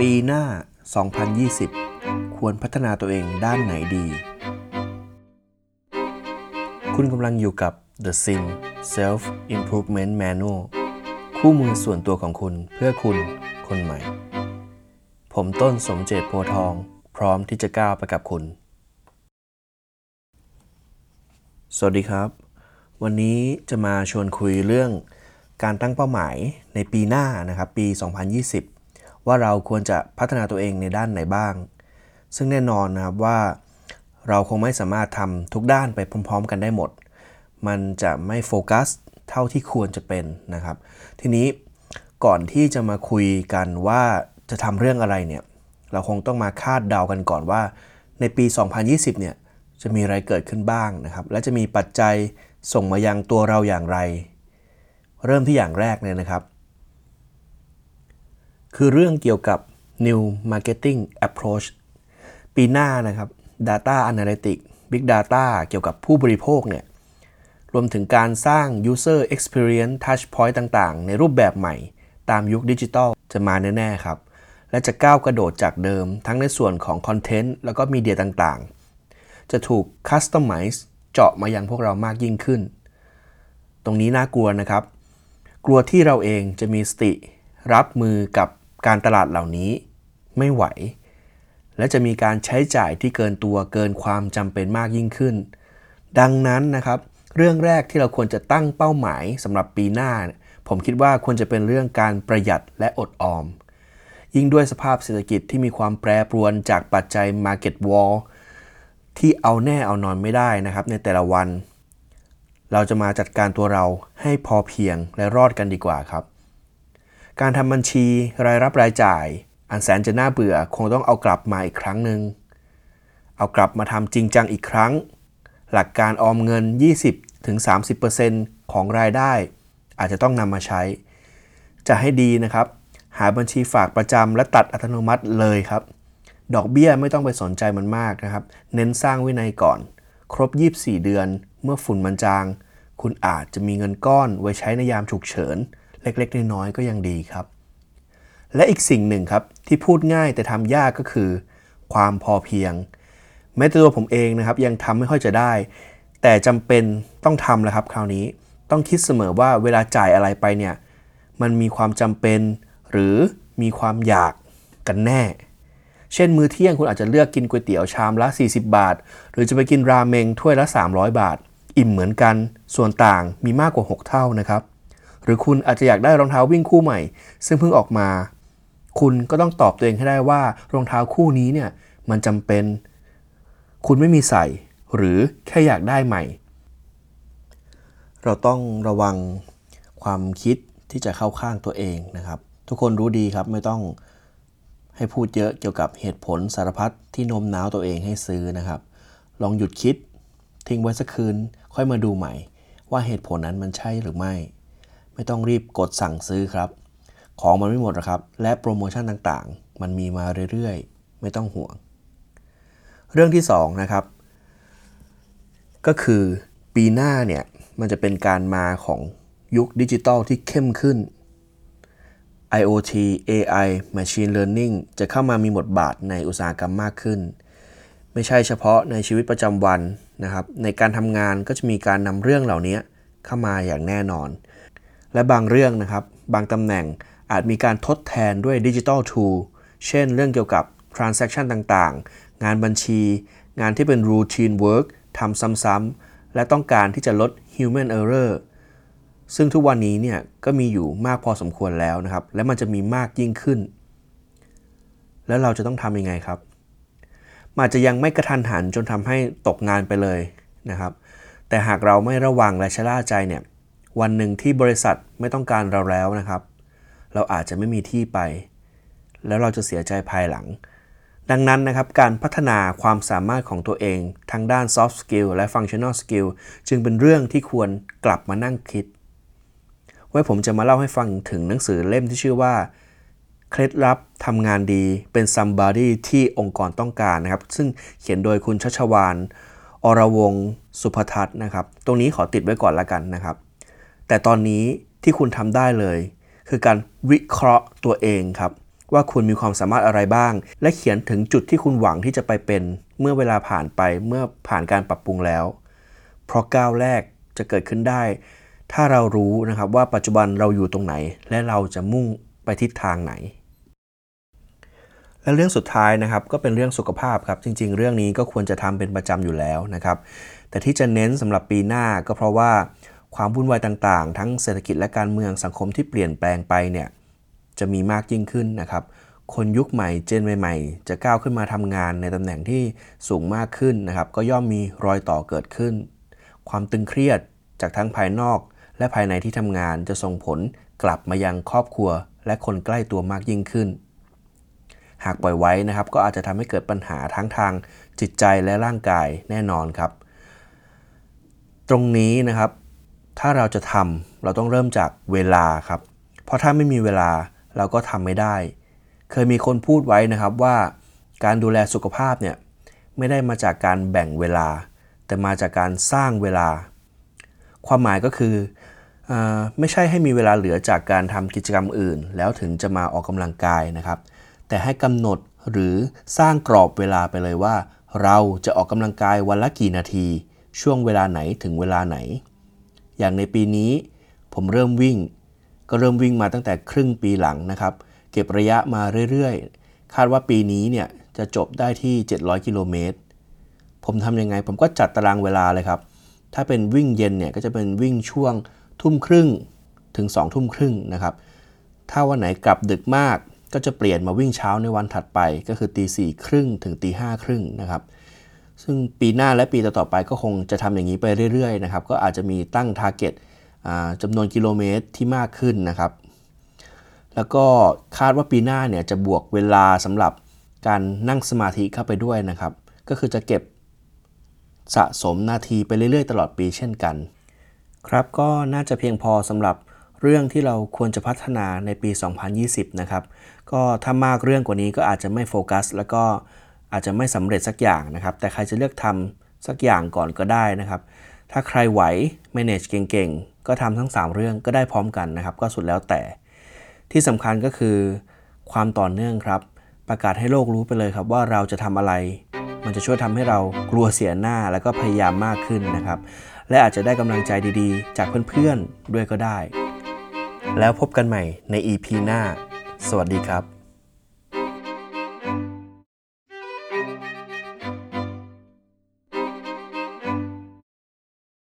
ปีหน้า 2020 ควรพัฒนาตัวเองด้านไหนดี คุณกำลังอยู่กับ The Sim Self Improvement Manual คู่มือส่วนตัวของคุณเพื่อคุณคนใหม่ ผมต้นสมเจตโพทอง พร้อมที่จะก้าวไปกับคุณ สวัสดีครับ วันนี้จะมาชวนคุยเรื่องการตั้งเป้าหมายในปีหน้านะครับ ปี 2020 ว่าเราควรจะพัฒนาตัวเองในด้านไหนบ้าง ซึ่งแน่นอนนะครับว่าเราคงไม่สามารถทำทุกด้านไปพร้อม ๆ กันได้หมด มันจะไม่โฟกัสเท่าที่ควรจะเป็นนะครับ ทีนี้ก่อนที่จะมาคุยกันว่าจะทำเรื่องอะไรเนี่ย เราคงต้องมาคาดเดากันก่อนว่า ในปี 2020 เนี่ยจะมีอะไรเกิดขึ้นบ้างนะครับ และจะมีปัจจัยส่งมายังตัวเราอย่างไร เริ่มที่อย่างแรกเนี่ยนะครับ คือเรื่องเกี่ยวกับ New Marketing Approach ปีหน้านะครับ Data Analytics Big Data เกี่ยวกับผู้บริโภคเนี่ยรวมถึงการสร้าง User Experience Touchpoint ต่างๆ ในรูปแบบใหม่ตามยุคดิจิทัลจะมาแน่ ๆ ครับ และจะก้าวกระโดดจากเดิมทั้งในส่วนของคอนเทนต์แล้วก็มีเดียต่างๆ จะถูก Customize เจาะมายังพวกเรามากยิ่งขึ้น ตรงนี้น่ากลัวนะครับ กลัวที่เราเองจะมีสติ รับมือกับ การตลาดเหล่านี้ไม่ไหว และจะมีการใช้จ่ายที่เกินตัวเกินความจำเป็นมากยิ่งขึ้น ดังนั้นนะครับ เรื่องแรกที่เราควรจะตั้งเป้าหมายสำหรับปีหน้า ผมคิดว่าควรจะเป็นเรื่องการประหยัดและอดออม ยิ่งด้วยสภาพเศรษฐกิจที่มีความแปรปรวนจากปัจจัย Market Wall ที่เอาแน่เอานอนไม่ได้นะครับ ในแต่ละวัน เราจะมาจัดการตัวเราให้พอเพียงและรอดกันดีกว่าครับ การทำบัญชีรายรับรายจ่าย อันแสนจะน่าเบื่อคงต้องเอากลับมาอีกครั้งหนึ่งเอากลับมาทำจริงจังอีกครั้ง หลักการออมเงิน 20-30%ของรายได้ อาจจะต้องนำมาใช้ จะให้ดีนะครับ หาบัญชีฝากประจำและตัดอัตโนมัติเลยครับ ดอกเบี้ยไม่ต้องไปสนใจมันมากนะครับ เน้นสร้างวินัยก่อน ครบ 24 เดือน เมื่อฝุ่นมันจาง คุณอาจจะมีเงินก้อนไว้ใช้ในยามฉุกเฉิน เล็กๆน้อยๆก็ยังดีครับ และอีกสิ่งหนึ่งครับที่พูดง่ายแต่ทำยากก็คือ ความพอเพียง แม้แต่ตัวผมเองนะครับยังทำไม่ค่อยจะได้ แต่จำเป็นต้องทำแล้วครับ คราวนี้ต้องคิดเสมอว่าเวลาจ่ายอะไรไปเนี่ยมันมีความจำเป็น หรือมีความอยากกันแน่ เช่นมื้อเที่ยงคุณอาจจะเลือกกินก๋วยเตี๋ยวชามละ 40 บาท หรือจะไปกินราเมงถ้วยละ 300 บาท อิ่มเหมือนกัน ส่วนต่างมีมากกว่า 6 เท่านะครับ หรือคุณอาจจะอยากได้รองเท้าวิ่งคู่ใหม่ ซึ่งเพิ่งออกมา คุณก็ต้องตอบตัวเองให้ได้ว่ารองเท้าคู่นี้เนี่ยมันจำเป็น คุณไม่มีใส่ หรือแค่อยากได้ใหม่ เราต้องระวังความคิดที่จะเข้าข้างตัวเองนะครับ ทุกคนรู้ดีครับไม่ต้องให้พูดเยอะเกี่ยวกับเหตุผลสารพัดที่โน้มน้าวตัวเองให้ซื้อนะครับ ลองหยุดคิดทิ้งไว้สักคืนค่อยมาดูใหม่ ว่าเหตุผลนั้นมันใช่หรือไม่ ไม่ต้องรีบกดสั่งซื้อครับ ของมันไม่หมดหรอกครับ และโปรโมชั่นต่างๆ มันมีมาเรื่อยๆ ไม่ต้องห่วง เรื่องที่2นะครับ ก็คือปีหน้าเนี่ย มันจะเป็นการมาของยุคดิจิทัลที่เข้มขึ้น IoT AI Machine Learning จะเข้ามามีบทบาทในอุตสาหกรรมมากขึ้น ไม่ใช่เฉพาะในชีวิตประจำวันนะครับ ในการทำงานก็จะมีการนำเรื่องเหล่านี้เข้ามาอย่างแน่นอน และบางเรื่องนะครับ บางตำแหน่งอาจมีการทดแทนด้วยดิจิทัลทูเช่นเรื่องเกี่ยวกับ transaction ต่างๆ งานบัญชี งานที่เป็น routine work ทำซ้ำๆ และต้องการที่จะลด human error ซึ่งทุกวันนี้เนี่ยก็มีอยู่มากพอสมควรแล้วนะครับ และมันจะมีมากยิ่งขึ้น แล้วเราจะต้องทำยังไงครับมันจะยังไม่กระทันหันจนทำให้ตกงานไปเลยนะครับ แต่หากเราไม่ระวังและชะล่าใจเนี่ย วันหนึ่งที่บริษัทไม่ต้องการเราแล้วนะครับ เราอาจจะไม่มีที่ไป แล้วเราจะเสียใจภายหลัง ดังนั้นนะครับการพัฒนาความสามารถของตัวเองทั้งด้าน soft skill และ functional skill จึงเป็นเรื่องที่ควรกลับมานั่งคิด ไว้ผมจะมาเล่าให้ฟังถึงหนังสือเล่มที่ชื่อว่าเคล็ดลับทำงานดีเป็น somebody ที่องค์กรต้องการนะครับ ซึ่งเขียนโดยคุณชัชวานอรวงศ์สุภทัศน์นะครับ ตรงนี้ขอติดไว้ก่อนละกันนะครับ แต่ตอนนี้ที่คุณทำได้เลย คือการวิเคราะห์ตัวเองครับ ว่าคุณมีความสามารถอะไรบ้าง และเขียนถึงจุดที่คุณหวังที่จะไปเป็น เมื่อเวลาผ่านไปเมื่อผ่านการปรับปรุงแล้ว เพราะก้าวแรกจะเกิดขึ้นได้ ถ้าเรารู้นะครับว่าปัจจุบันเราอยู่ตรงไหน และเราจะมุ่งไปทิศทางไหน และเรื่องสุดท้ายนะครับก็เป็นเรื่องสุขภาพครับจริง ๆ เรื่องนี้ก็ควรจะทำเป็นประจำอยู่แล้วนะครับแต่ที่จะเน้นสำหรับปีหน้าก็เพราะว่า ความวุ่นวายต่างๆ ทั้งเศรษฐกิจและการเมืองสังคมที่เปลี่ยนแปลงไปเนี่ยจะมีมากยิ่งขึ้นนะครับ คนยุคใหม่เจนใหม่ๆ จะก้าวขึ้นมาทำงานในตำแหน่งที่สูงมากขึ้นนะครับ ก็ย่อมมีรอยต่อเกิดขึ้น ความตึงเครียดจากทั้งภายนอก และภายในที่ทำงานจะส่งผลกลับมายังครอบครัว และคนใกล้ตัวมากยิ่งขึ้น หากปล่อยไว้นะครับ ก็อาจจะทำให้เกิดปัญหาทั้งทางจิตใจและร่างกายแน่นอนครับ ตรงนี้นะครับ ถ้าเราจะทำเราต้องเริ่มจากเวลาครับ เพราะถ้าไม่มีเวลาเราก็ทำไม่ได้ เคยมีคนพูดไว้นะครับว่า การดูแลสุขภาพเนี่ยไม่ได้มาจากการแบ่งเวลา แต่มาจากการสร้างเวลา ความหมายก็คืออไม่ใช่ให้มีเวลาเหลือจากการทำกิจกรรมอื่น แล้วถึงจะมาออกกำลังกายนะครับ แต่ให้กำหนดหรือสร้างกรอบเวลาไปเลยว่า เราจะออกกำลังกายวันละกี่นาที ช่วงเวลาไหนถึงเวลาไหน อย่างในปีนี้ ผมเริ่มวิ่ง ก็เริ่มวิ่งมาตั้งแต่ครึ่งปีหลังนะครับ เก็บระยะมาเรื่อยๆ คาดว่าปีนี้เนี่ยจะจบได้ที่ 700 กิโลเมตร ผมทำยังไง ผมก็จัดตารางเวลาเลยครับ ถ้าเป็นวิ่งเย็นเนี่ยก็จะเป็นวิ่งช่วงทุ่มครึ่งถึง2ทุ่มครึ่งนะครับ ถ้าวันไหนกลับดึกมากก็จะเปลี่ยนมาวิ่งเช้าในวันถัดไป ก็คือตีสี่ครึ่งถึงตีห้าครึ่งนะครับ ซึ่งปีหน้าและปีต่อๆไปก็คงจะทำอย่างนี้ไปเรื่อยๆนะครับก็อาจจะมีตั้งทาร์เก็ตจำนวนกิโลเมตรที่มากขึ้นนะครับ แล้วก็คาดว่าปีหน้าเนี่ยจะบวกเวลาสำหรับการนั่งสมาธิเข้าไปด้วยนะครับ ก็คือจะเก็บสะสมนาทีไปเรื่อยๆ ตลอดปีเช่นกัน ครับก็น่าจะเพียงพอสำหรับเรื่องที่เราควรจะพัฒนาในปี 2020 นะครับ ก็ถ้ามากเรื่องกว่านี้ก็อาจจะไม่โฟกัส แล้วก็ อาจจะไม่สำเร็จสักอย่างนะครับ แต่ใครจะเลือกทำสักอย่างก่อนก็ได้นะครับ ถ้าใครไหว manage เก่งๆ ก็ทำทั้ง 3 เรื่องก็ได้พร้อมกันนะครับ ก็สุดแล้วแต่ ที่สำคัญก็คือความต่อเนื่องครับ ประกาศให้โลกรู้ไปเลยครับว่าเราจะทำอะไร มันจะช่วยทำให้เรากลัวเสียหน้าแล้วก็พยายามมากขึ้นนะครับ และอาจจะได้กำลังใจดีๆ จากเพื่อนๆด้วยก็ได้ แล้วพบกันใหม่ใน EP หน้า สวัสดีครับ